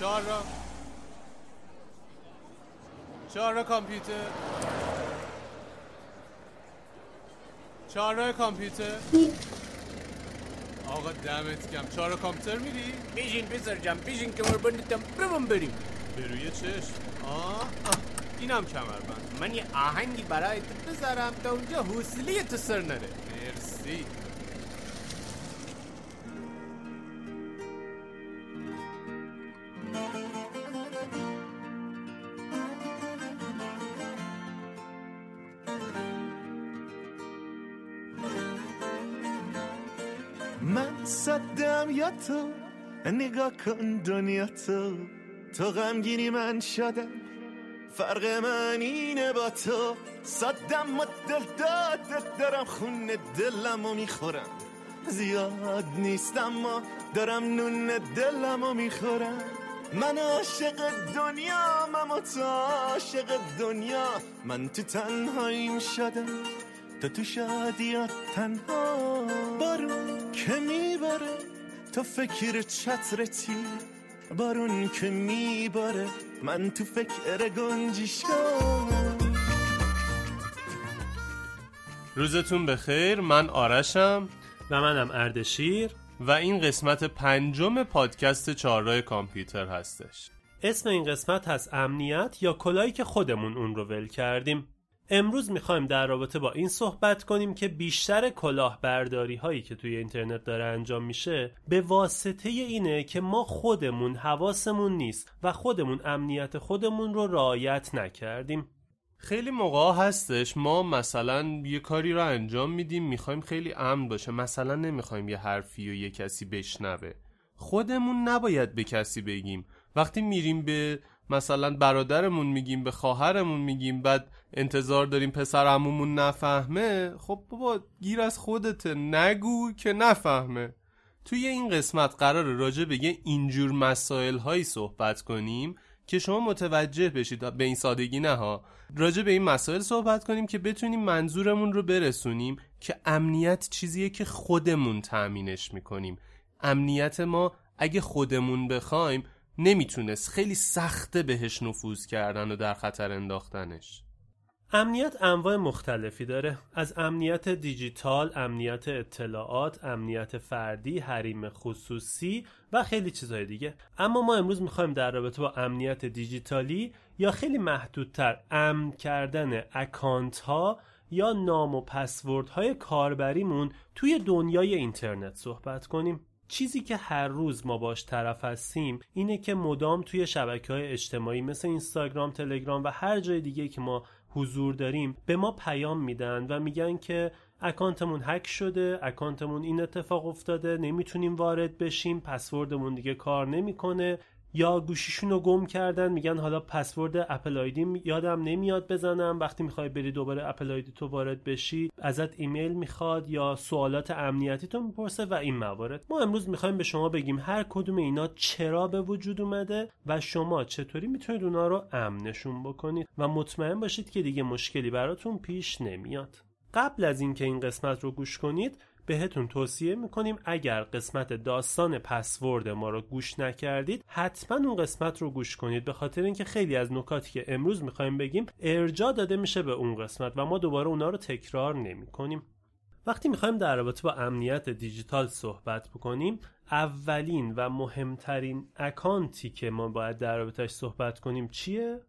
چهار را چهار را کامپیوتر. چهار را کامپیوتر. آقا دمت کم چهار را کامپیوتر میری؟ بیشین پسر جم بیشین کمر بندتم برم بریم. به روی چشم. آه, آه. اینم کمربند. من یه آهنگی برای تو بذارم تا اونجا حوصله تو سر نره. مرسی. نگاه کن دنیا تو. تو غمگینی من شدم فرق من اینه با تو. صدم و دل دادت دارم خون دلم و می‌خورم. زیاد نیستم ما دارم نون دلم و می‌خورم. من عاشق دنیا من تو عاشق دنیا. من تو تنهاییم شدم تو تو شادیات تنها. بارون که میباره تو فکر چترتی بارون که میباره. من تو فکر گنجیشگاه روزتون بخیر. من آرشم. و منم اردشیر. و این قسمت پنجم پادکست چهارراه کامپیوتر هستش. اسم این قسمت هست امنیت یا کلایی که خودمون اون رو ول کردیم. امروز می‌خوایم در رابطه با این صحبت کنیم که بیشتر کلاهبرداری هایی که توی اینترنت داره انجام میشه به واسطه اینه که ما خودمون حواسمون نیست و خودمون امنیت خودمون رو رعایت نکردیم. خیلی موقع هستش ما مثلا یه کاری رو انجام میدیم می‌خوایم خیلی امن باشه. مثلا نمی‌خوایم یه حرفی و یه کسی بشنوه. خودمون نباید به کسی بگیم. وقتی میریم به مثلا برادرمون میگیم به خواهرمون میگیم بعد انتظار داریم پسر عمومون نفهمه خب بابا گیر از خودته نگو که نفهمه. توی این قسمت قرار راجع به یه اینجور مسائل هایی صحبت کنیم که شما متوجه بشید. به این سادگی نه ها. راجع به این مسائل صحبت کنیم که بتونیم منظورمون رو برسونیم که امنیت چیزیه که خودمون تأمینش می‌کنیم. امنیت ما اگه خودمون بخوایم نمی‌تونست خیلی سخته بهش نفوذ کردن و در خطر انداختنش. امنیت انواع مختلفی داره. از امنیت دیجیتال، امنیت اطلاعات، امنیت فردی، حریم خصوصی و خیلی چیزهای دیگه. اما ما امروز می‌خوایم در رابطه با امنیت دیجیتالی یا خیلی محدودتر امن کردن اکانت ها یا نام و پسورد های کاربریمون توی دنیای اینترنت صحبت کنیم. چیزی که هر روز ما باش طرف هستیم اینه که مدام توی شبکه های اجتماعی مثل اینستاگرام، تلگرام و هر جای دیگه که ما حضور داریم به ما پیام میدن و میگن که اکانتمون هک شده اکانتمون این اتفاق افتاده نمی‌تونیم وارد بشیم پسوردمون دیگه کار نمی‌کنه. یا گوشیشون رو گم کردن میگن حالا پسورد Apple ID یادم نمیاد بزنم. وقتی می‌خوای بری دوباره Apple ID تو وارد بشی ازت ایمیل می‌خواد یا سوالات امنیتی تو می‌پرسه و این موارد. ما امروز می‌خوایم به شما بگیم هر کدوم اینا چرا به وجود اومده و شما چطوری می‌تونید اونا رو امنشون بکنید. و مطمئن باشید که دیگه مشکلی براتون پیش نمیاد. قبل از اینکه این قسمت رو گوش کنید بهتون توصیه می‌کنیم اگر قسمت داستان پسورد ما رو گوش نکردید حتما اون قسمت رو گوش کنید. به خاطر اینکه خیلی از نکاتی که امروز می‌خوایم بگیم ارجا داده میشه به اون قسمت و ما دوباره اونا رو تکرار نمی‌کنیم. وقتی می‌خوایم در رابطه با امنیت دیجیتال صحبت بکنیم اولین و مهمترین اکانتی که ما باید در رابطهش صحبت کنیم چیه؟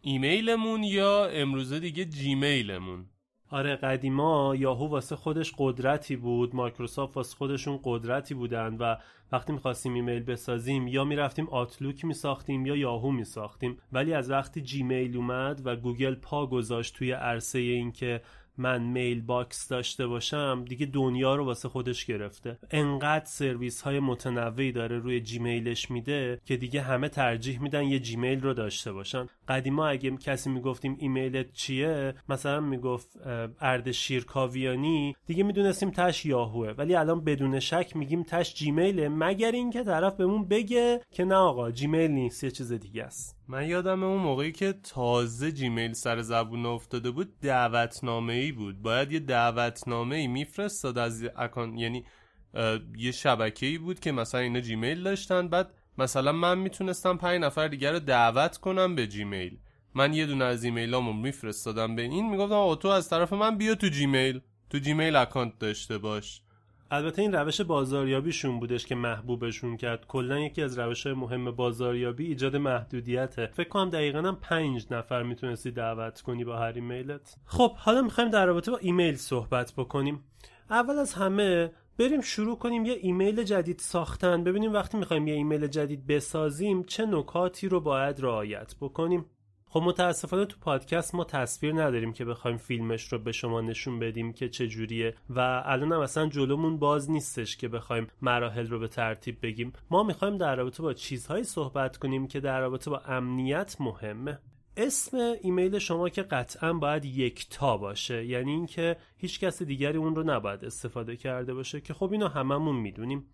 ایمیلمون یا امروزه دیگه جیمیلمون؟ آره قدیما یاهو واسه خودش قدرتی بود مایکروسافت واسه خودشون قدرتی بودن و وقتی می‌خواستیم ایمیل بسازیم یا می‌رفتیم Outlook میساختیم یا یاهو میساختیم. ولی از وقتی جیمیل اومد و گوگل پا گذاشت توی عرصه این که من mailbox داشته باشم دیگه دنیا رو واسه خودش گرفته. انقدر سرویس های متنوعی داره روی جیمیلش میده که دیگه همه ترجیح میدن یه جیمیل رو داشته باشن. قدیما اگه کسی می‌گفتیم ایمیلت چیه؟ مثلا می‌گفت اردشیر کاویانی دیگه می‌دونستیم تش یاهوه. ولی الان بدون شک میگیم تش جیمیله مگر اینکه طرف بهمون بگه که نه آقا جیمیل نیست یه چیز دیگه است. من یادم اون موقعی که تازه جیمیل سر زبون افتاده بود دعوتنامه ای بود. باید یه دعوتنامه ای میفرستاد از اکان یعنی یه شبکه ای بود که مثلا اینا جیمیل داشتن بعد مثلا من می‌تونستم پنج نفر دیگر رو دعوت کنم به جیمیل. من یه دونه از ایمیلامو میفرستادم به این می‌گفتم آقا تو از طرف من بیا تو جیمیل. تو جیمیل اکانت داشته باش. البته این روش بازاریابیشون بودش که محبوبشون کرد. کلا یکی از روش مهم بازاریابی ایجاد محدودیته. فکر کنم دقیقا هم پنج نفر می‌تونستی دعوت کنی با هر ایمیلت. خب حالا می‌خوایم در رابطه با ایمیل صحبت بکنیم. اول از همه بریم شروع کنیم یه ایمیل جدید ساختن. ببینیم وقتی می‌خوایم یه ایمیل جدید بسازیم چه نکاتی رو باید رعایت بکنیم. خب متاسفانه تو پادکست ما تصویر نداریم که بخوایم فیلمش رو به شما نشون بدیم که چه جوریه و الان هم اصلا جلومون باز نیستش که بخوایم مراحل رو به ترتیب بگیم. ما می‌خوایم در رابطه با چیزهایی صحبت کنیم که در رابطه با امنیت مهمه. اسم ایمیل شما که قطعا باید یکتا باشه یعنی اینکه هیچ کس دیگری اون رو نباید استفاده کرده باشه که خب اینو هممون می‌دونیم.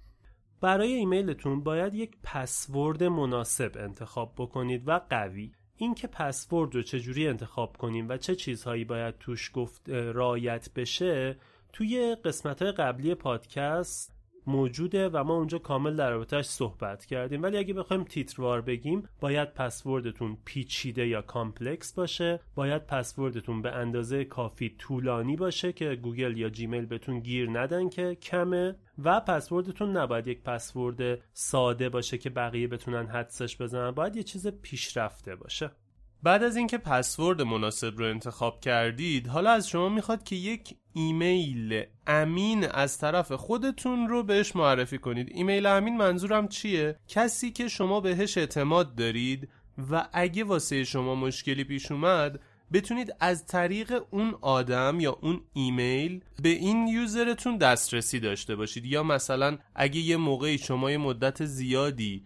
برای ایمیلتون باید یک پسورد مناسب انتخاب بکنید و قوی. اینکه پسورد رو چجوری انتخاب کنیم و چه چیزهایی باید توش گفت رایت بشه توی قسمت قبلی پادکست موجوده و ما اونجا کامل در رابطه‌ش صحبت کردیم. ولی اگه بخوایم تیتروار بگیم باید پسوردتون پیچیده یا complex باشه. باید پسوردتون به اندازه کافی طولانی باشه که گوگل یا جیمیل بهتون گیر ندن که کمه. و پسوردتون نباید یک پسورد ساده باشه که بقیه بتونن حدسش بزنن. باید یه چیز پیشرفته باشه. بعد از اینکه پسورد مناسب رو انتخاب کردید حالا از شما می‌خواد که یک ایمیل امین از طرف خودتون رو بهش معرفی کنید. ایمیل امین منظورم چیه؟ کسی که شما بهش اعتماد دارید و اگه واسه شما مشکلی پیش اومد بتونید از طریق اون آدم یا اون ایمیل به این یوزرتون دسترسی داشته باشید. یا مثلا اگه یه موقعی شما یه مدت زیادی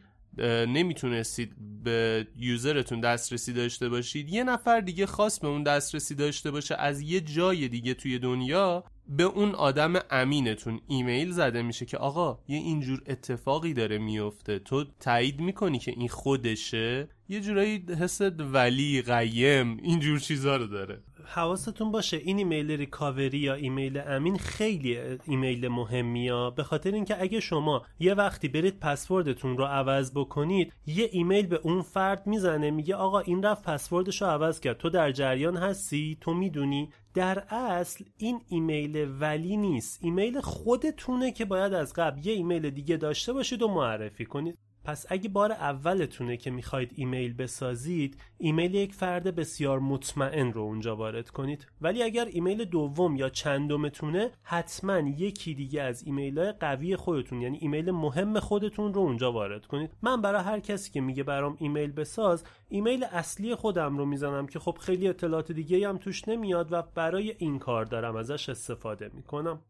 نمی‌تونستید به user تون دسترسی داشته باشید. یه نفر دیگه خاص به اون دسترسی داشته باشه از یه جای دیگه توی دنیا به اون آدم امینتون ایمیل زده میشه که آقا یه اینجور اتفاقی داره میفته. تو تایید می‌کنی که این خودشه؟ یه جورایی حس ولی قیم اینجور چیزا رو داره. حواستون باشه این ایمیل recovery یا ایمیل امین خیلی ایمیل مهمیه. به خاطر اینکه اگه شما یه وقتی برید پسوردتون رو عوض بکنید یه ایمیل به اون فرد می‌زنه میگه آقا این رفت پسوردش رو عوض کرد. تو در جریان هستی؟ تو می‌دونی؟ در اصل این ایمیل ولی نیست. ایمیل خودتونه که باید از قبل یه ایمیل دیگه داشته باشید و معرفی کنید. پس اگه بار اولتونه که می‌خواید ایمیل بسازید ایمیل یک فرد بسیار مطمئن رو اونجا وارد کنید. ولی اگر ایمیل دوم یا چندمتونه حتما یکی دیگه از ایمیل های قوی خودتون یعنی ایمیل مهم خودتون رو اونجا وارد کنید. من برای هر کسی که میگه برام ایمیل بساز ایمیل اصلی خودم رو می‌زنم که خب خیلی اطلاعات دیگه هم توش نمیاد و برای این کار دارم ازش استفاده می‌کنم.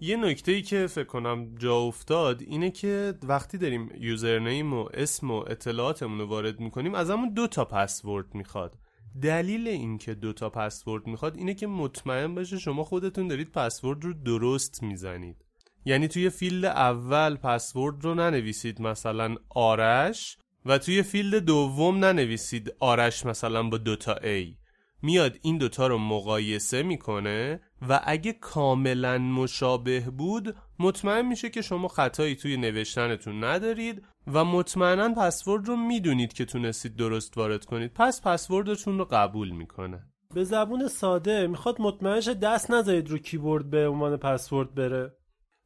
یه نکته ای که فکر کنم جا افتاد اینه که وقتی داریم username و اسم و اطلاعاتمون رو وارد می‌کنیم ازمون دو تا پسورد می‌خواد. دلیل اینکه دو تا پسورد می‌خواد اینه که مطمئن باشه شما خودتون دارید پسورد رو درست می‌زنید. یعنی توی فیلد اول پسورد رو ننویسید مثلا آرش و توی فیلد دوم ننویسید آرش مثلا با دوتا A. میاد این دوتا رو مقایسه می‌کنه و اگه کاملا مشابه بود مطمئن میشه که شما خطایی توی نوشتنتون ندارید و مطمئنا پسورد رو می‌دونید که تونستید درست وارد کنید. پس پسوردتون رو قبول می‌کنه به زبون ساده می‌خواد مطمئنش دست نذارید رو کیبورد به عنوان پسورد بره.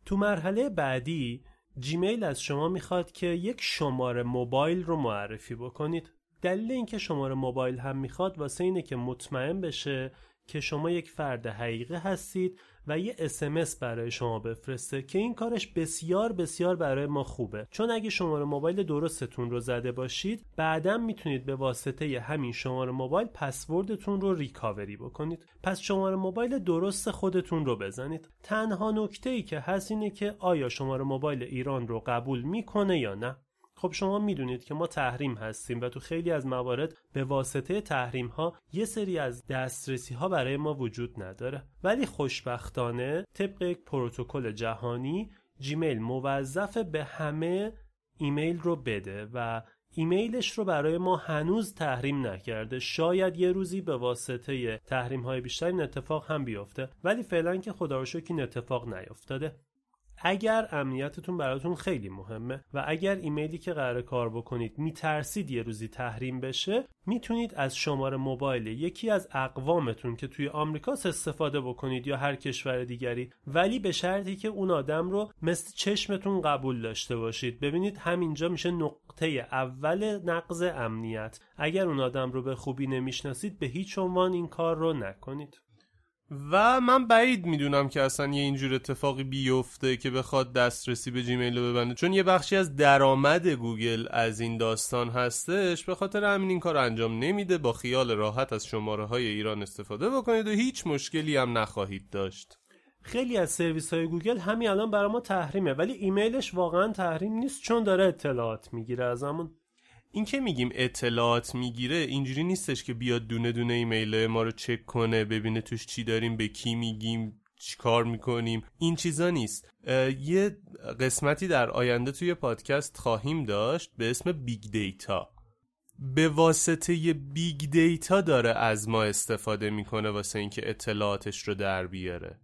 تو مرحله بعدی جیمیل از شما می‌خواد که یک شماره موبایل رو معرفی بکنید. دلیل اینکه شماره موبایل هم می‌خواد واسه اینه که مطمئن بشه که شما یک فرد حقیقی هستید و یه اسمس برای شما بفرسته که این کارش بسیار بسیار برای ما خوبه. چون اگه شماره موبایل درستتون رو زده باشید بعدا می‌تونید به واسطه همین شماره موبایل پسوردتون رو ریکاوری بکنید. پس شماره موبایل درست خودتون رو بزنید. تنها نکته ای که هست اینه که آیا شماره موبایل ایران رو قبول می‌کنه یا نه. خب شما می‌دونید که ما تحریم هستیم و تو خیلی از موارد به واسطه تحریم ها یه سری از دسترسی ها برای ما وجود نداره. ولی خوشبختانه طبق یک پروتکل جهانی جیمیل موظف به همه ایمیل رو بده و ایمیلش رو برای ما هنوز تحریم نکرده. شاید یه روزی به واسطه تحریم های بیشتر این اتفاق هم بیفته. ولی فعلا که خدا رو این اتفاق نیفتاده. اگر امنیتتون براتون خیلی مهمه و اگر ایمیلی که قرار کار بکنید میترسید یه روزی تحریم بشه می‌تونید از شماره موبایل یکی از اقوامتون که توی آمریکاست استفاده بکنید یا هر کشور دیگری ولی به شرطی که اون آدم رو مثل چشمتون قبول داشته باشید. ببینید همینجا میشه نقطه اول نقض امنیت. اگر اون آدم رو به خوبی نمی‌شناسید به هیچ عنوان این کار رو نکنید. و من بعید می‌دونم که اصلا یه اینجور اتفاقی بیفته که بخواد دسترسی به جیمیل رو ببنده. چون یه بخشی از درآمد گوگل از این داستان هستش به خاطر همین این کار انجام نمیده. با خیال راحت از شماره های ایران استفاده بکنید و هیچ مشکلی هم نخواهید داشت. خیلی از سرویس های گوگل همین الان برای ما تحریمه ولی ایمیلش واقعا تحریم نیست چون داره اطلاعات می‌گیره از همون این که میگیم اطلاعات می‌گیره اینجوری نیستش که بیاد دونه دونه ایمیل ما رو چک کنه ببینه توش چی داریم به کی میگیم چیکار می‌کنیم. این چیزا نیست. یه قسمتی در آینده توی پادکست خواهیم داشت به اسم big data به واسطه big data داره از ما استفاده می‌کنه واسه اینکه اطلاعاتش رو در بیاره.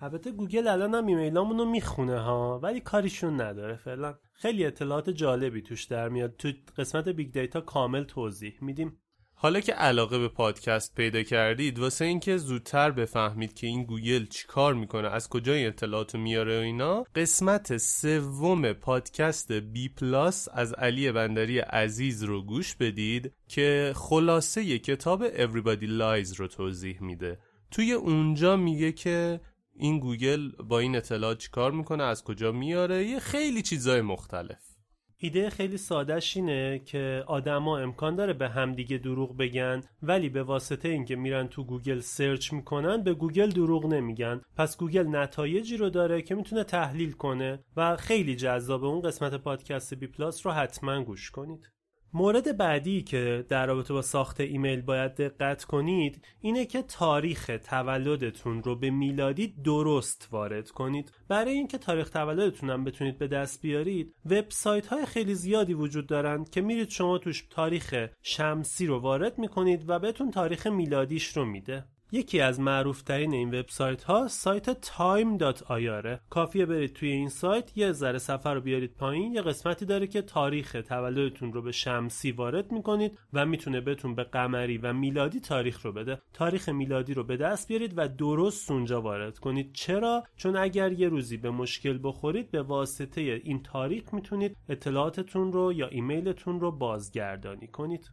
البته گوگل الان هم ایمیلامون می‌خونه ها ولی کاریشون نداره فعلا. خیلی اطلاعات جالبی توش در میاد. تو قسمت big data کامل توضیح میدیم. حالا که علاقه به پادکست پیدا کردید واسه اینکه زودتر بفهمید که این گوگل چیکار می‌کنه از کجای اطلاعات میاره و اینا قسمت سوم پادکست بی پلاس از علی بندری عزیز رو گوش بدید که خلاصه کتاب Everybody Lies رو توضیح میده. توی اونجا میگه که این گوگل با این اطلاعات چیکار می‌کنه؟ از کجا میاره؟ یه خیلی چیزای مختلف. ایده خیلی سادهش اینه که آدما امکان داره به همدیگه دروغ بگن ولی به واسطه اینکه میرن تو گوگل سرچ می‌کنن به گوگل دروغ نمیگن. پس گوگل نتایجی رو داره که می‌تونه تحلیل کنه و خیلی جذابه اون قسمت پادکست بی پلاس رو حتما گوش کنید. مورد بعدی که در رابطه با ساخت ایمیل باید دقت کنید اینه که تاریخ تولدتون رو به میلادی درست وارد کنید. برای اینکه تاریخ تولدتون هم بتونید به دست بیارید وبسایت های خیلی زیادی وجود دارند که میرید شما توش تاریخ شمسی رو وارد می‌کنید و بهتون تاریخ میلادیش رو میده. یکی از معروفترین این وبسایت ها سایت time.ir کافیه برید توی این سایت یه ذره سفر رو بیارید پایین. یه قسمتی داره که تاریخ تولدتون رو به شمسی وارد می‌کنید و می‌تونه بهتون به قمری و میلادی تاریخ رو بده. تاریخ میلادی رو به دست بیارید و درست اونجا وارد کنید. چرا؟ چون اگر یه روزی به مشکل بخورید به واسطه این تاریخ می‌تونید اطلاعاتتون رو یا ایمیلتون رو بازگردانی کنید.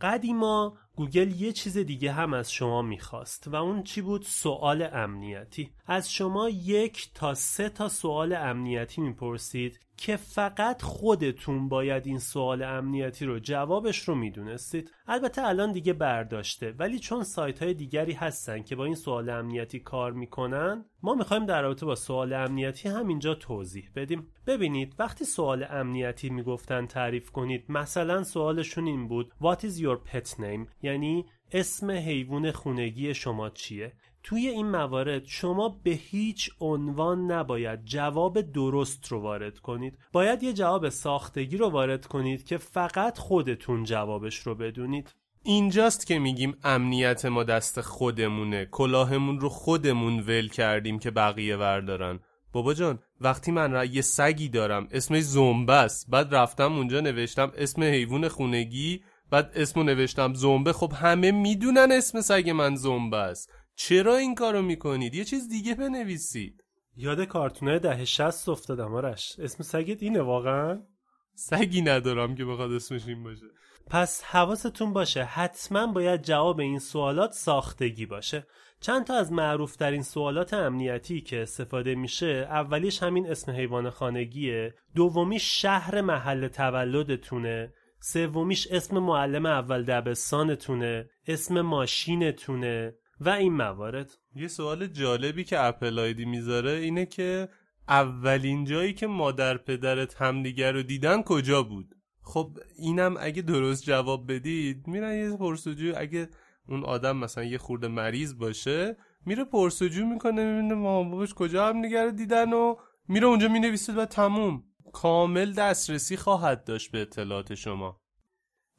قدیما گوگل یه چیز دیگه هم از شما می‌خواست و اون چی بود؟ سوال امنیتی. از شما یک تا سه تا سوال امنیتی می‌پرسید که فقط خودتون باید این سوال امنیتی رو جوابش رو می‌دونستید. البته الان دیگه برداشته ولی چون سایت های دیگری هستن که با این سوال امنیتی کار می‌کنن ما می‌خوایم در رابطه با سوال امنیتی همینجا توضیح بدیم. ببینید وقتی سوال امنیتی می‌گفتن تعریف کنید مثلا سوالشون این بود What is your pet name? یعنی اسم حیوان خونگی شما چیه؟ توی این موارد شما به هیچ عنوان نباید جواب درست رو وارد کنید. باید یه جواب ساختگی رو وارد کنید که فقط خودتون جوابش رو بدونید. اینجاست که میگیم امنیت ما دست خودمونه. کلاهمون رو خودمون ول کردیم که بقیه وردارن. بابا جان وقتی من را یه سگی دارم اسمش زنبه بعد رفتم اونجا نوشتم اسم حیوان خونگی بعد اسمو نوشتم زنبه. خب همه می‌دونن اسم سگ من زنبه است. چرا این کارو می‌کنید؟ یه چیز دیگه بنویسید. یاد کارتونه ده شست افتادم آرش. اسم سگت اینه واقعا؟ سگی ندارم که بخواد اسمش این باشه. پس حواستون باشه حتما باید جواب این سوالات ساختگی باشه. چند تا از معروف ترین سوالات امنیتی که استفاده میشه اولیش همین اسم حیوان خانگیه دومیش شهر محل تولدتونه سومیش اسم معلم اول دبستانتونه اسم ماشینتونه و این موارد. یه سوال جالبی که اپل آیدی می‌ذاره اینه که اولین جایی که مادر پدرت همدیگر رو دیدن کجا بود؟ خب اینم اگه درست جواب بدید میرن یه پرسجو اگه اون آدم مثلا یه خورده مریض باشه میره پرسجو می‌کنه می‌بینه مامان باباش کجا هم رو دیدن؟ و میره اونجا می‌نویسه و تموم. کامل دسترسی خواهد داشت به اطلاعات شما.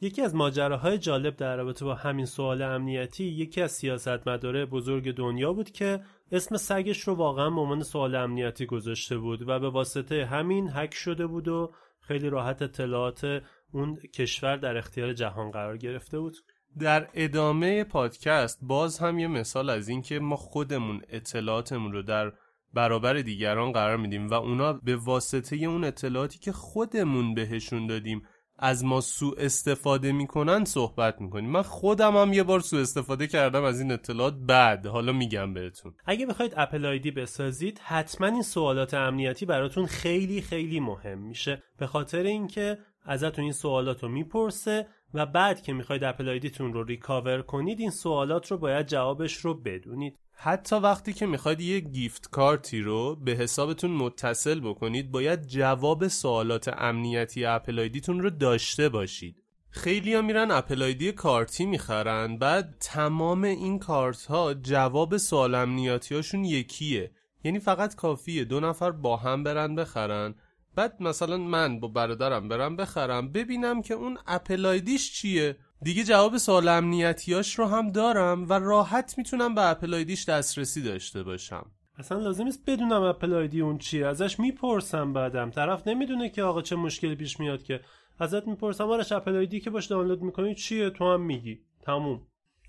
یکی از ماجراهای جالب در رابطه با همین سوال امنیتی یکی از سیاستمداره بزرگ دنیا بود که اسم سگش رو واقعا به عنوان سوال امنیتی گذاشته بود و به واسطه همین هک شده بود و خیلی راحت اطلاعات اون کشور در اختیار جهان قرار گرفته بود. در ادامه پادکست باز هم یه مثال از این که ما خودمون اطلاعاتمون رو در برابر دیگران قرار میدیم و اونا به واسطه اون اطلاعاتی که خودمون بهشون دادیم از ما سوء استفاده می‌کنن صحبت می‌کنیم. من خودم هم یه بار سوء استفاده کردم از این اطلاعات بعد. حالا میگم بهتون. اگه بخواید Apple ID بسازید حتما این سوالات امنیتی براتون خیلی خیلی مهم میشه. به خاطر اینکه ازتون این سوالات رو می‌پرسه و بعد که می‌خواید Apple ID تون رو recover کنید این سوالات رو باید جوابش رو بدونید. حتی وقتی که می‌خواید یه gift card ی رو به حسابتون متصل بکنید باید جواب سوالات امنیتی Apple ID تون رو داشته باشید. خیلی ها میرن Apple ID کارتی می‌خرن بعد تمام این کارت ها جواب سوال امنیتی هاشون یکیه. یعنی فقط کافیه دو نفر با هم برن بخرن. بعد مثلا من با برادرم برم بخرم ببینم که اون Apple ID ش چیه. دیگه جواب سوال امنیتیاش رو هم دارم و راحت می‌تونم به Apple ID ش دسترسی داشته باشم. اصلا لازم نیست بدونم اپل آیدی اون چیه. ازش می‌پرسم بعدم. طرف نمی‌دونه که آقا چه مشکلی پیش میاد که. ازت می‌پرسم آرش اپل آیدی که باش دانلود می‌کنی چیه؟ تو هم میگی. تموم.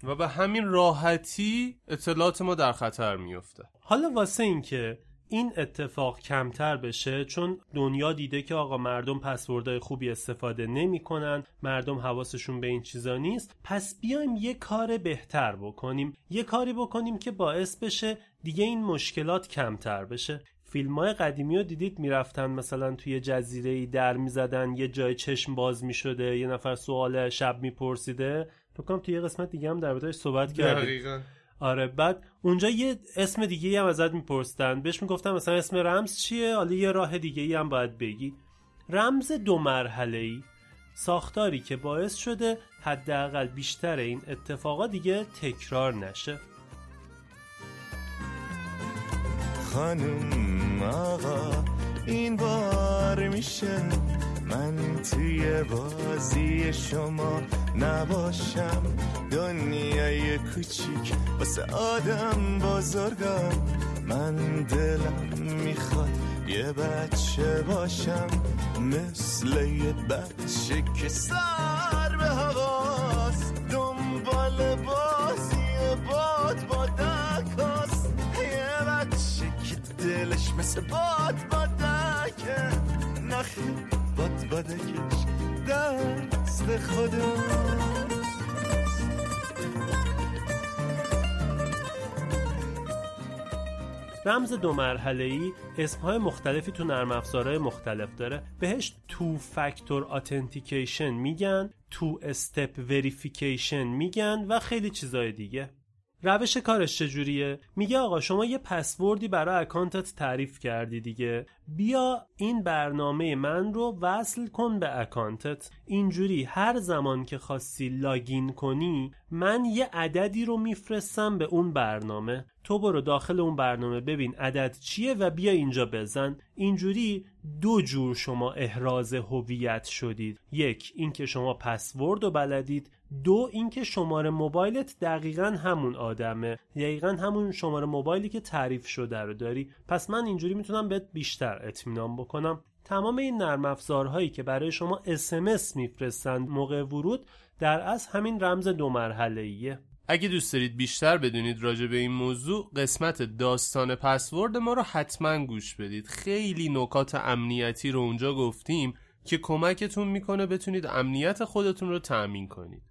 و به همین راحتی اطلاعات ما در خطر میفته حالا واسه این که این اتفاق کمتر بشه چون دنیا دیده که آقا مردم پسوردهای خوبی استفاده نمی‌کنن مردم حواسشون به این چیزا نیست. پس بیایم یه کار بهتر بکنیم. یه کاری بکنیم که باعث بشه دیگه این مشکلات کمتر بشه. فیلم های قدیمی رو دیدید؟ می‌رفتن مثلا توی جزیره ای در می‌زدن یه جای چشم باز می‌شده یه نفر سوال شب میپرسیده. فکر کنم توی یه قسمت دیگه هم در صحبت کردیم. آره بعد اونجا یه اسم دیگه هم ازت می‌پرسن. بهش می‌گفتم مثلا اسم رمز چیه؟ حالا یه راه دیگه هم باید بگی. رمز دو مرحله ای ساختاری که باعث شده حداقل بیشتر این اتفاقا دیگه تکرار نشه. خانم آقا این بار میشه. من توی بازی شما نباشم. دنیای کوچیک واسه آدم بزرگم من دلم می‌خواد یه بچه باشم. مثل یه بچه که سر به هواست. دنبال بازی باد با دکاست. یه بچه که دلش مثل باد با دکه. نخیر. باد بادکش دست خودم رمز دو مرحله ای اسمهای مختلفی تو نرم افزارهای مختلف داره. بهش two factor authentication میگن two step verification میگن و خیلی چیزای دیگه. روش کارش چجوریه؟ میگه آقا شما یه پسوردی برای اکانتت تعریف کردی دیگه. بیا این برنامه من رو وصل کن به اکانتت. اینجوری هر زمان که خواستی login کنی من یه عددی رو میفرستم به اون برنامه. تو برو داخل اون برنامه ببین عدد چیه و بیا اینجا بزن. اینجوری دو جور شما احراز هویت شدید. یک اینکه شما پسورد رو بلدید. دو اینکه شماره موبایلت دقیقا همون آدمه. دقیقا همون شماره موبایلی که تعریف شده رو داری. پس من اینجوری می‌تونم بهت بیشتر اطمینان بکنم. تمام این نرم افزارهایی که برای شما اسمس میفرستند موقع ورود در از همین رمز دو مرحله ایه اگه دوست دارید بیشتر بدونید راجع به این موضوع قسمت داستان پسورد ما رو حتما گوش بدید. خیلی نکات امنیتی رو اونجا گفتیم که کمکتون می‌کنه بتونید امنیت خودتون رو تأمین کنید.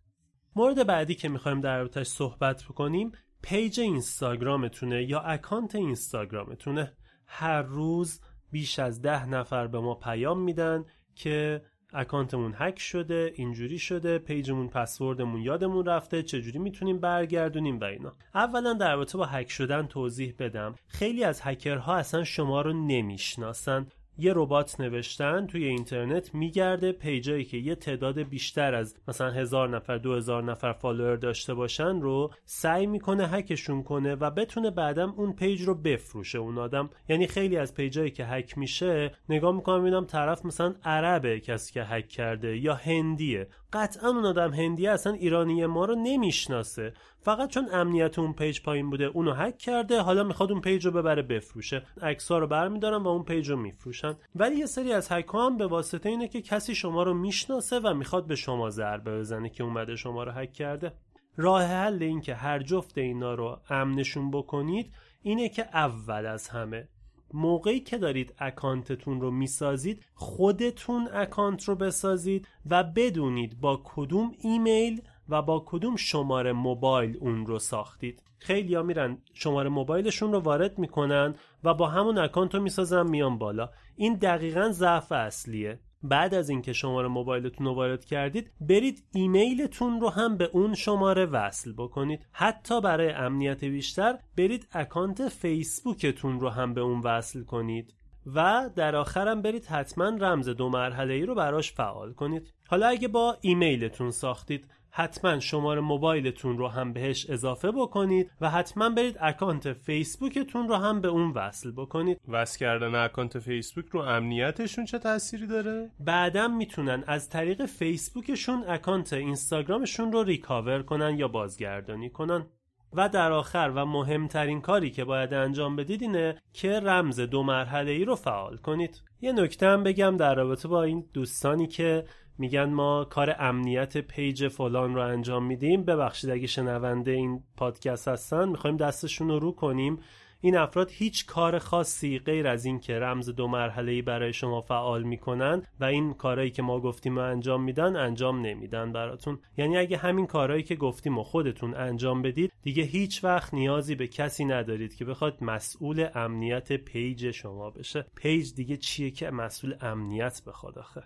مورد بعدی که می‌خوایم در رابطش صحبت بکنیم پیج اینستاگرامتونه یا اکانت اینستاگرامتونه. هر روز بیش از ده نفر به ما پیام میدن که اکانتمون هک شده اینجوری شده پیجمون پسوردمون یادمون رفته چجوری می‌تونیم برگردونیم و اینا. اولا در رابطه با هک شدن توضیح بدم. خیلی از هکرها اصلا شما رو نمی‌شناسن. یه ربات نوشتن توی اینترنت میگرده پیجایی که یه تعداد بیشتر از مثلا هزار نفر دو هزار نفر فالوور داشته باشن رو سعی می‌کنه هکشون کنه و بتونه بعدم اون پیج رو بفروشه اون آدم. یعنی خیلی از پیجایی که هک میشه نگاه می‌کنم ببینم طرف مثلا عربه کسی که هک کرده یا هندیه. قطعا اون آدم هندیه اصلا ایرانی ما رو نمی‌شناسه. فقط چون امنیت اون پیج پایین بوده اونو هک کرده حالا می‌خواد اون پیج رو ببره بفروشه. عکس‌ها رو برمیدارن و اون پیج رو میفروشن. ولی یه سری از هک هم به واسطه اینه که کسی شما رو می‌شناسه و می‌خواد به شما ضربه بزنه که اومده شما رو هک کرده. راه حل این که هر جفت اینا رو امنشون بکنید اینه که اول از همه موقعی که دارید اکانتتون رو می‌سازید خودتون اکانت رو بسازید و بدونید با کدوم ایمیل و با کدوم شماره موبایل اون رو ساختید؟ خیلی ها میرن شماره موبایلشون رو وارد می‌کنن و با همون اکانت رو می‌سازن میان بالا. این دقیقا ضعف اصلیه. بعد از اینکه شماره موبایلتون رو وارد کردید برید ایمیلتون رو هم به اون شماره وصل بکنید. حتی برای امنیت بیشتر برید اکانت فیسبوکتون رو هم به اون وصل کنید. و در آخرم برید حتما رمز دو مرحله ای رو براش فعال کنید. حالا اگه با ایمیلتون ساختید حتما شماره موبایلتون رو هم بهش اضافه بکنید و حتما برید اکانت فیسبوکتون رو هم به اون وصل بکنید. وصل کردن اکانت فیسبوک رو امنیتشون چه تأثیری داره؟ بعدم می‌تونن از طریق فیسبوکشون اکانت اینستاگرامشون رو recover کنن یا بازگردانی کنن. و در آخر و مهمترین کاری که باید انجام بدید اینه که رمز دو مرحله ای رو فعال کنید. یه نکته هم بگم در رابطه با این دوستانی که میگن ما کار امنیت پیج فلان رو انجام میدیم. ببخشید اگه شنونده این پادکست هستن می‌خوایم دستشون رو رو کنیم. این افراد هیچ کار خاصی غیر از این که رمز دو مرحله ای برای شما فعال می‌کنن و این کارهایی که ما گفتیم و انجام میدن انجام نمیدن براتون. یعنی اگه همین کارهایی که گفتیم و خودتون انجام بدید دیگه هیچ وقت نیازی به کسی ندارید که بخواد مسئول امنیت پیج شما بشه. پیج دیگه چیه که مسئول امنیت بخواد آخه؟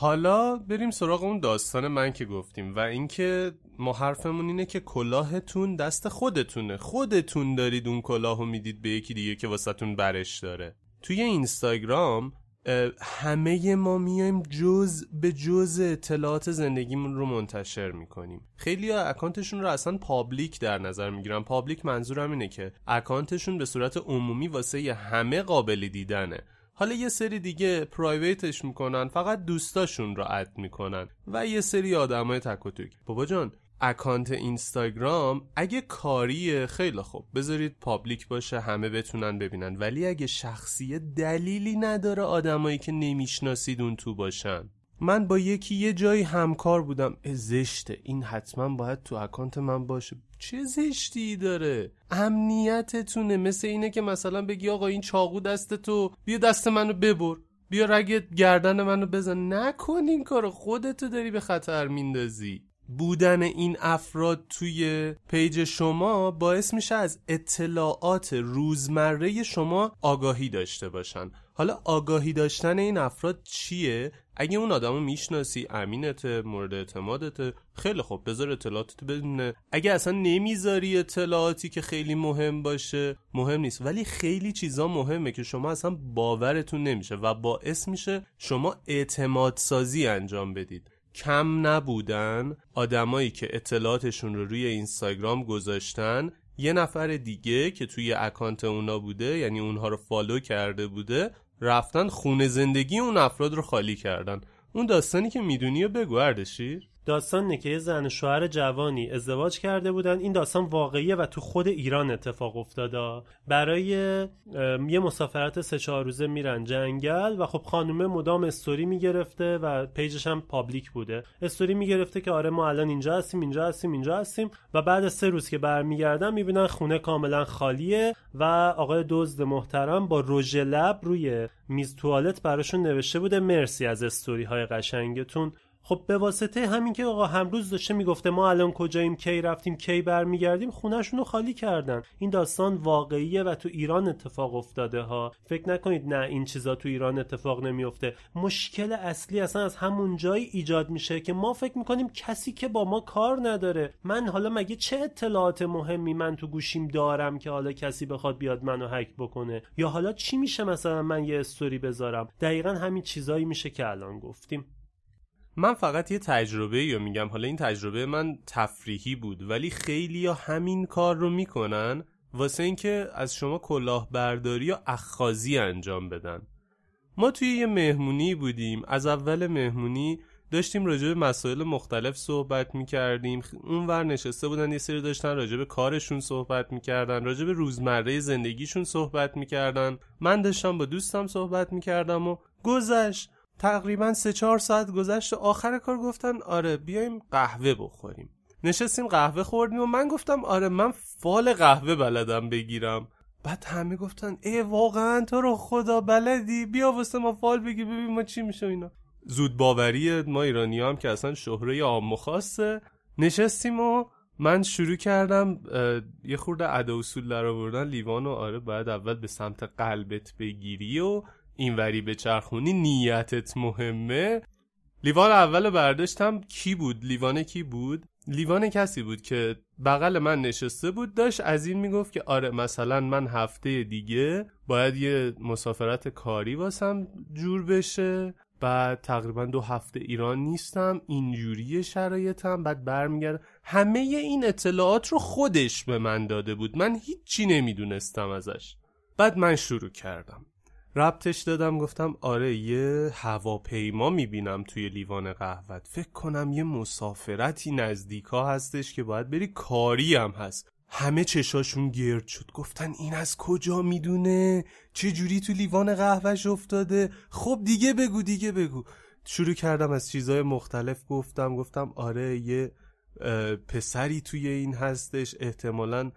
حالا بریم سراغ اون داستان من که گفتیم و اینکه ما حرفمون اینه که کلاهتون دست خودتونه. خودتون دارید اون کلاهو می‌دید به یکی دیگه که واسهتون برش داره. توی اینستاگرام همه ما میایم جز به جز اطلاعات زندگیمون رو منتشر می‌کنیم. خیلی ها اکانتشون رو اصلا public در نظر می‌گیرن. public منظورم اینه که اکانتشون به صورت عمومی واسه همه قابل دیدنه. حالا یه سری دیگه private ش می‌کنن فقط دوستاشون رو add می‌کنن و یه سری آدمای تک و بابا جان اکانت اینستاگرام اگه کاریه خیلی خوب. بذارید public باشه همه بتونن ببینن. ولی اگه شخصی دلیلی نداره آدمایی که نمی‌شناسید اون تو باشن. من با یکی یه جایی همکار بودم. زشته. این حتما باید تو اکانت من باشه. چه زشتی داره؟ امنیتتونه. مثل اینه که مثلا بگی آقا این چاقو دست تو بیا دست منو ببر. بیا رگ گردن منو بزن. نکن این کارو. خودتو داری به خطر میندازی. بودن این افراد توی پیج شما باعث میشه از اطلاعات روزمره شما آگاهی داشته باشن. حالا آگاهی داشتن این افراد چیه؟ اگه اون آدمو می‌شناسی امینته مورد اعتمادته خیلی خوب بذار اطلاعاتتو بدونه. اگه اصلا نمی‌ذاری اطلاعاتی که خیلی مهم باشه مهم نیست. ولی خیلی چیزا مهمه که شما اصلا باورتون نمیشه و باعث میشه شما اعتماد سازی انجام بدید. کم نبودن آدمایی که اطلاعاتشون رو روی اینستاگرام گذاشتن یه نفر دیگه که توی اکانت اونا بوده یعنی اونها رو follow کرده بوده رفتن خونه زندگی اون افراد رو خالی کردن. اون داستانی که می‌دونی و بگو اردشیر. داستان که یه زن شوهر جوانی ازدواج کرده بودن. این داستان واقعیه و تو خود ایران اتفاق افتاده. برای یه مسافرت سه چهار روزه میرن جنگل و خب خانومه مدام استوری می‌گرفته و پیجش هم public بوده. استوری می‌گرفته که آره ما الان اینجا هستیم اینجا هستیم اینجا هستیم و بعد سه روز که برمیگردن می‌بینن خونه کاملا خالیه و آقای دزد محترم با رژ لب روی میز توالت براشون نوشته بوده مرسی از استوری های قشنگتون. خب به واسطه همین که آقا همروز داشته می‌گفته ما الان کجاییم کی رفتیم کی برمیگردیم خونهشون رو خالی کردن. این داستان واقعیه و تو ایران اتفاق افتاده ها. فکر نکنید نه این چیزا تو ایران اتفاق نمیفته. مشکل اصلی اصلا از همون جایی ایجاد میشه که ما فکر می‌کنیم کسی که با ما کار نداره. من حالا مگه چه اطلاعات مهمی من تو گوشیم دارم که حالا کسی بخواد بیاد منو هک بکنه؟ یا حالا چی میشه مثلا من یه استوری بذارم؟ دقیقا همین چیزایی میشه که الان گفتیم. من فقط یه تجربه یا میگم حالا این تجربه من تفریحی بود ولی خیلی یا همین کار رو می‌کنن واسه اینکه از شما کلاهبرداری یا اخخازی انجام بدن. ما توی یه مهمونی بودیم از اول مهمونی داشتیم راجع به مسائل مختلف صحبت می‌کردیم اون ور نشسته بودن یه سری داشتن راجع به کارشون صحبت می‌کردن راجع به روزمره زندگیشون صحبت می‌کردن. من داشتم با دوستم صحبت می‌کردم و گذشت. تقریبا سه چهار ساعت گذشت و آخر کار گفتن آره بیایم قهوه بخوریم. نشستیم قهوه خوردیم و من گفتم آره من فال قهوه بلدم بگیرم. بعد همه گفتن ای واقعا تو رو خدا بلدی. بیا واسه ما فال بگی ببین ما چی میشه اینا. زود باوری ما ایرانی هم که اصلا شهره عام خاصه. نشستیم و من شروع کردم یه خورده ادا اصول در آوردن لیوان آره باید اول به سمت قلبت بگیری و اینوری به چرخونی نیتت مهمه. لیوان اول برداشتم. کی بود؟ لیوان کی بود؟ لیوان کسی بود که بغل من نشسته بود. داشت از این می‌گفت که آره مثلا من هفته دیگه باید یه مسافرت کاری واسم جور بشه. بعد تقریبا دو هفته ایران نیستم. اینجوری شرایطم. بعد برمیگردم همه این اطلاعات رو خودش به من داده بود. من هیچی نمی‌دونستم ازش. بعد من شروع کردم. ربطش دادم گفتم آره یه هواپیما می‌بینم توی لیوان قهوت فکر کنم یه مسافرتی نزدیکا هستش که باید بری. کاری هم هست. همه چشاشون گرد شد. گفتن این از کجا می‌دونه؟ چه جوری تو لیوان قهوهش افتاده؟ خب دیگه بگو دیگه بگو. شروع کردم از چیزهای مختلف گفتم. گفتم آره یه پسری توی این هستش. احتمالا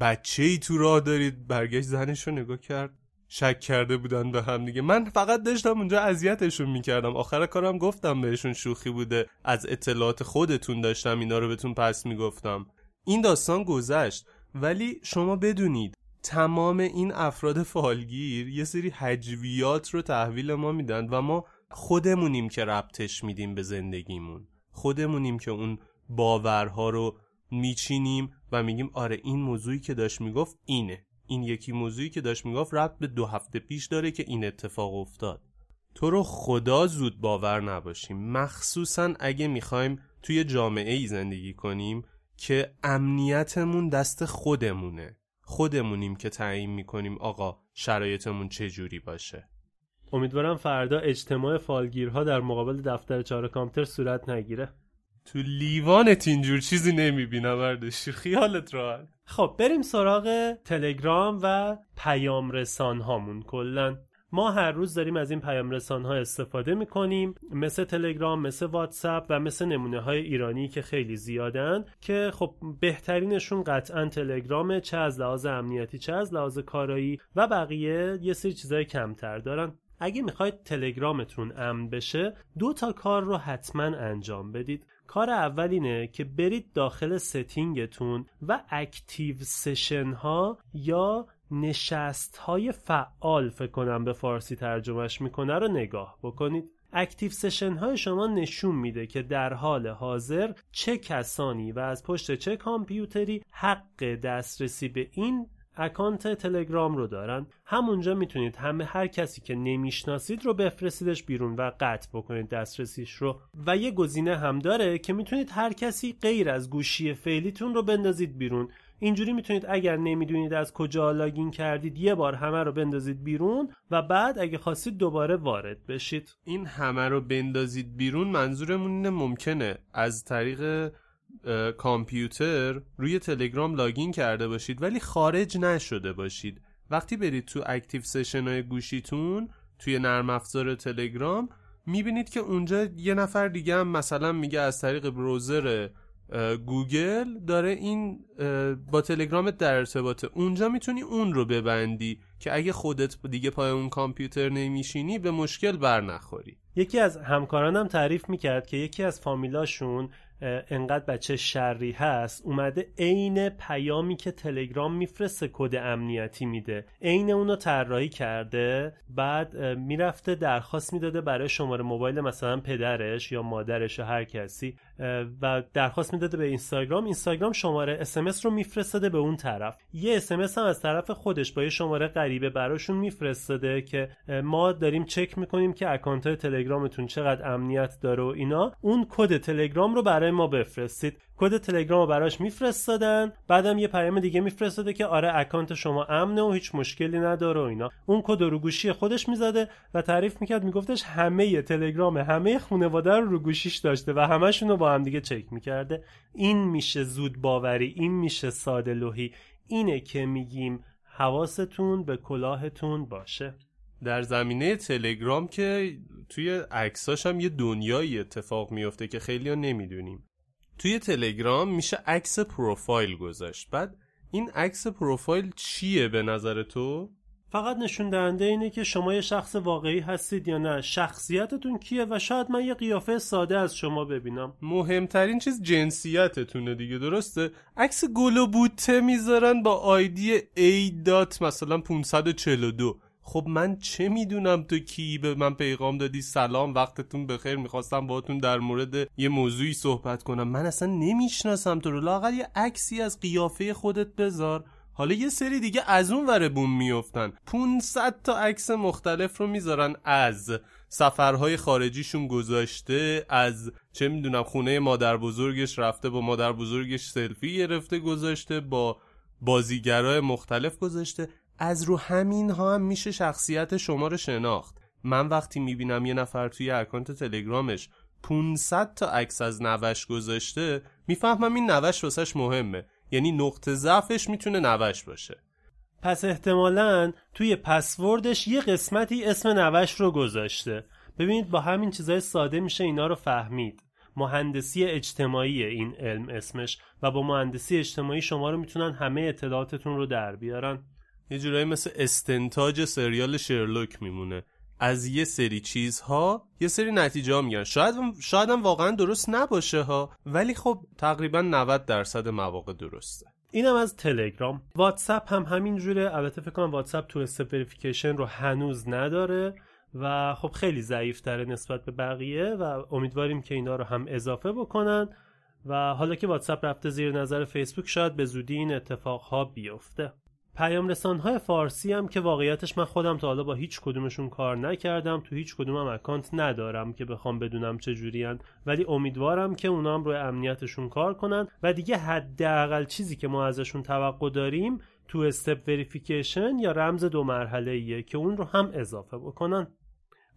بچه ای تو راه دارید. برگشت زنش رو نگاه کرد. شک کرده بودن به هم دیگه. من فقط داشتم اونجا اذیتشون می‌کردم. آخر کارم گفتم بهشون شوخی بوده. از اطلاعات خودتون داشتم اینا رو بهتون پس می‌گفتم. این داستان گذشت. ولی شما بدونید تمام این افراد فالگیر یه سری حجویات رو تحویل ما میدن و ما خودمونیم که ربطش میدیم به زندگیمون. خودمونیم که اون باورها رو میچینیم و میگیم آره این موضوعی که داشت می‌گفت اینه. این یکی موضوعی که داشت می‌گفت ربط به دو هفته پیش داره که این اتفاق افتاد. تو رو خدا زود باور نباشیم. مخصوصا اگه می‌خوایم توی جامعه ای زندگی کنیم که امنیتمون دست خودمونه. خودمونیم که تعیین می‌کنیم آقا شرایطمون چه جوری باشه. امیدوارم فردا اجتماع فالگیرها در مقابل دفتر چهار کامپیوتر صورت نگیره. تو لیوانت اینجور چیزی نمی‌بینم اردشیر خیالت راحت. خب بریم سراغ تلگرام و پیام رسان هامون کلن ما هر روز داریم از این پیام رسان ها استفاده می‌کنیم مثل تلگرام مثل واتساپ و مثل نمونه های ایرانی که خیلی زیادن که خب بهترینشون قطعا تلگرامه چه از لحاظ امنیتی چه از لحاظ کارایی و بقیه یه سری چیزای کمتر دارن. اگه می‌خواید تلگرامتون امن بشه دو تا کار رو حتما انجام بدید. کار اول اینه که برید داخل setting تون و active session ها یا نشست های فعال فکر کنم به فارسی ترجمهش می‌کنه رو نگاه بکنید. active session های شما نشون میده که در حال حاضر چه کسانی و از پشت چه کامپیوتری حق دسترسی به این اکانت تلگرام رو دارن. همونجا می‌تونید همه هر کسی که نمی‌شناسید رو بفرستیدش بیرون و قطع بکنید دسترسیش رو. و یه گزینه هم داره که می‌تونید هر کسی غیر از گوشی فعلیتون رو بندازید بیرون. اینجوری می‌تونید اگر نمی‌دونید از کجا login کردید یه بار همه رو بندازید بیرون و بعد اگه خواستید دوباره وارد بشید. این همه رو بندازید بیرون منظورمون اینه ممکنه از طریق کامپیوتر روی تلگرام login کرده باشید ولی خارج نشده باشید. وقتی برید تو active session های گوشیتون توی نرم افزار تلگرام می‌بینید که اونجا یه نفر دیگه هم مثلا میگه از طریق browser گوگل داره این با تلگرامت در ارتباطه. اونجا می‌تونی اون رو ببندی که اگه خودت دیگه پای اون کامپیوتر نمیشینی به مشکل بر نخوری یکی از همکارانم تعریف می‌کرد که یکی از فامیلاشون انقدر بچه شری هست اومده عین پیامی که تلگرام میفرسته کد امنیتی میده. عین اونو طراحی کرده بعد می‌رفته درخواست می‌داده برای شماره موبایل مثلا پدرش یا مادرش یا هر کسی. و درخواست می‌داده به اینستاگرام. اینستاگرام شماره اسمس رو میفرستاده به اون طرف. یه اسمس هم از طرف خودش با یه شماره غریبه براشون میفرستاده که ما داریم چک می‌کنیم که اکانت های تلگرامتون چقدر امنیت داره و اینا. اون کد تلگرام رو برای ما بفرستید. کد تلگرام رو براش میفرستادن. بعدم یه پیام دیگه میفرستاده که آره اکانت شما امنه و هیچ مشکلی نداره و اینا. اون کد رو گوشی خودش می‌زده و تعریف می‌کرد میگفتش همه تلگرام همه خانواده رو رو گوشیش داشته و همشون رو با هم دیگه چک می‌کرده. این میشه زود باوری این میشه ساده لوحی. اینه که میگیم حواستون به کلاهتون باشه. در زمینه تلگرام که توی عکساش هم یه دنیایی اتفاق میفته که خیلی ها نمی‌دونیم. توی تلگرام میشه عکس پروفایل گذاشت. بعد این عکس پروفایل چیه به نظر تو؟ فقط نشون دهنده اینه که شما یه شخص واقعی هستید یا نه. شخصیتتون کیه و شاید من یه قیافه ساده از شما ببینم. مهمترین چیز جنسیتتونه دیگه درسته؟ عکس گل و بوته می‌ذارن با آیدی A دات مثلا 542 خب من چه می‌دونم تو کی به من پیغام دادی؟ سلام وقتتون بخیر. می‌خواستم باهاتون در مورد یه موضوعی صحبت کنم. من اصلا نمی‌شناسم تو رو. لاقل یه عکسی از قیافه خودت بذار. حالا یه سری دیگه از اون ور بوم میفتن 500 تا عکس مختلف رو می‌ذارن از سفرهای خارجیشون گذاشته از چه می‌دونم خونه مادر بزرگش رفته با مادر بزرگش سلفی گرفته گذاشته با بازیگرای مختلف گذاشته. از رو همین ها هم میشه شخصیت شما رو شناخت. من وقتی می‌بینم یه نفر توی اکانت تلگرامش 500 تا عکس از نوش گذاشته می‌فهمم این نوش واسش مهمه. یعنی نقطه ضعفش می‌تونه نوش باشه. پس احتمالا توی پسوردش یه قسمتی اسم نوش رو گذاشته. ببینید با همین چیزای ساده میشه اینا رو فهمید. مهندسی اجتماعی این علم اسمش و با مهندسی اجتماعی شما رو می‌تونن همه اطلاعاتتون رو در بیارن. یه جورایی مثل استنتاج سریال شرلوک میمونه. از یه سری چیزها یه سری نتیجه ها میگن. شاید شاید هم واقعا درست نباشه ها ولی خب تقریبا 90 درصد مواقع درسته. اینم از تلگرام. واتساپ هم همین جوره. البته فکر کنم واتساپ two-step verification رو هنوز نداره و خب خیلی ضعیف تره نسبت به بقیه و امیدواریم که اینا رو هم اضافه بکنن. و حالا که واتساپ رفته زیر نظر فیسبوک شاید به زودی این اتفاق ها بیفته. پیام های فارسی هم که واقعیتش من خودم تا حالا با هیچ کدومشون کار نکردم تو هیچ کدومم اکانت ندارم که بخوام بدونم چه جوریان ولی امیدوارم که اونا هم روی امنیتشون کار کنن. و دیگه حداقل چیزی که ما ازشون توقع داریم two-step verification یا رمز دو مرحله ایه که اون رو هم اضافه بکنن.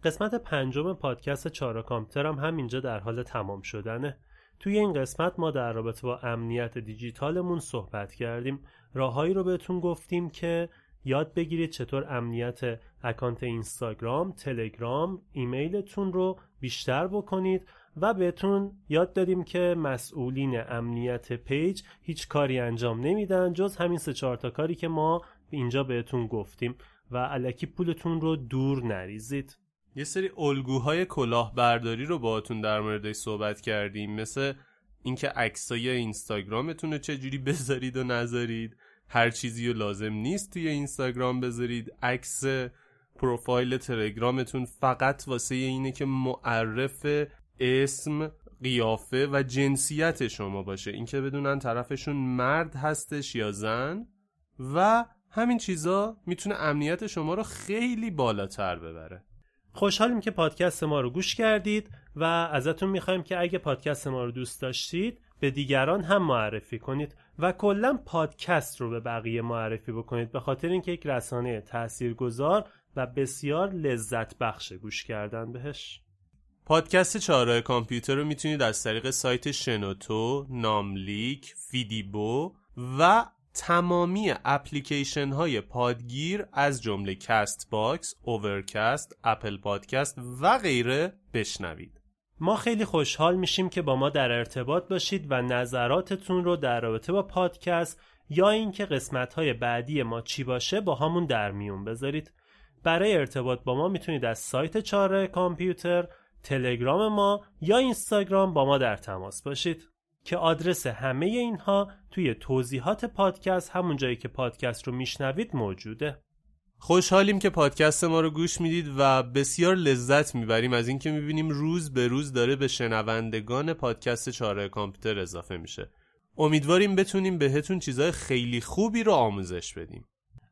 قسمت پنجم پادکست چهارراه کامپیوتر هم همینجا در حال تمام شدنه. توی این قسمت ما در رابطه با امنیت دیجیتالمون صحبت کردیم. راههایی رو بهتون گفتیم که یاد بگیرید چطور امنیت اکانت اینستاگرام، تلگرام، ایمیلتون رو بیشتر بکنید و بهتون یاد دادیم که مسئولین امنیت پیج هیچ کاری انجام نمیدن جز همین سه چهار تا کاری که ما اینجا بهتون گفتیم و الکی پولتون رو دور نریزید. یه سری الگوهای کلاهبرداری رو باهاتون در موردش صحبت کردیم مثل اینکه عکسای اینستاگرامتون رو چجوری بذارید و نذارید. هر چیزی رو لازم نیست توی اینستاگرام بذارید. عکس پروفایل تلگرامتون فقط واسه اینه که معرف اسم قیافه و جنسیت شما باشه. اینکه بدونن طرفشون مرد هستش یا زن. و همین چیزا می‌تونه امنیت شما رو خیلی بالاتر ببره. خوشحالیم که پادکست ما رو گوش کردید. و ازتون می‌خوایم که اگه پادکست ما رو دوست داشتید به دیگران هم معرفی کنید و کلا پادکست رو به بقیه معرفی بکنید به خاطر اینکه یک رسانه تاثیرگذار و بسیار لذت بخش گوش کردن بهش پادکست چهارراه کامپیوتر رو می‌تونید از طریق سایت شنوتو، ناملیک، فیدیبو و تمامی اپلیکیشن های پادگیر از جمله Castbox، Overcast، Apple پادکست و غیره بشنوید. ما خیلی خوشحال میشیم که با ما در ارتباط باشید و نظراتتون رو در رابطه با پادکست یا اینکه قسمت های بعدی ما چی باشه با همون در میون بذارید. برای ارتباط با ما می‌تونید از سایت چاره کامپیوتر تلگرام ما یا اینستاگرام با ما در تماس باشید. که آدرس همه اینها توی توضیحات پادکست همون جایی که پادکست رو میشنوید موجوده. خوشحالیم که پادکست ما رو گوش می‌دید و بسیار لذت می‌بریم از اینکه می‌بینیم روز به روز داره به شنوندگان پادکست چاره کامپیوتر اضافه میشه. امیدواریم بتونیم بهتون چیزای خیلی خوبی رو آموزش بدیم.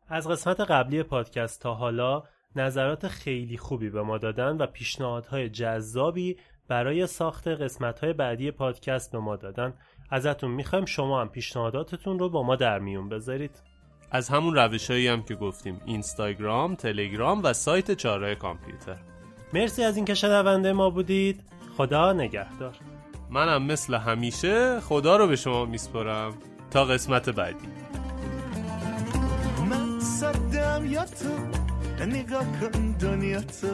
از قسمت قبلی پادکست تا حالا نظرات خیلی خوبی به ما دادن و پیشنهادهای جذابی برای ساخت قسمتهای بعدی پادکست به ما دادن. ازتون می‌خوایم شما هم پیشنهاداتتون رو با ما در میون بذارید. از همون روشهایی هم که گفتیم اینستاگرام، تلگرام و سایت چاره کامپیوتر. مرسی از اینکه شنونده ما بودید. خدا نگهدار. منم مثل همیشه خدا رو به شما میسپرم تا قسمت بعدی. من صدم یا تو؟ نگاه کن دنیا تو.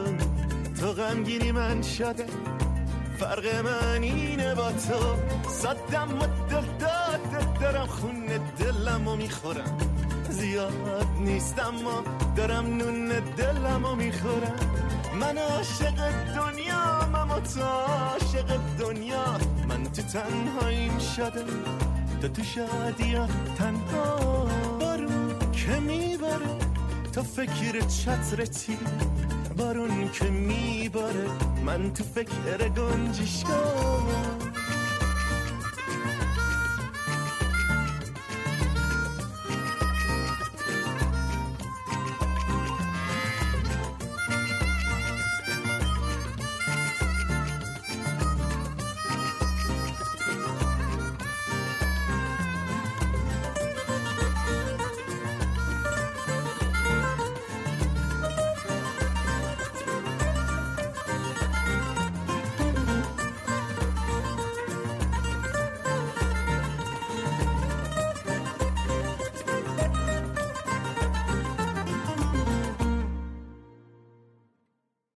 تو غمگینی من شده. فرق من اینه با تو. صدم و دل داد دارم. خون دلم و می‌خورم. زیاد نیستم ما دارم نون دلم و می‌خورم. من عاشق دنیا من تو عاشق دنیا. من تو تنهاییم شده تو تو شادیا تنها بارون که می‌بره تو فکر چترتی بارون که میباره. من تو فکر گنجشگاه.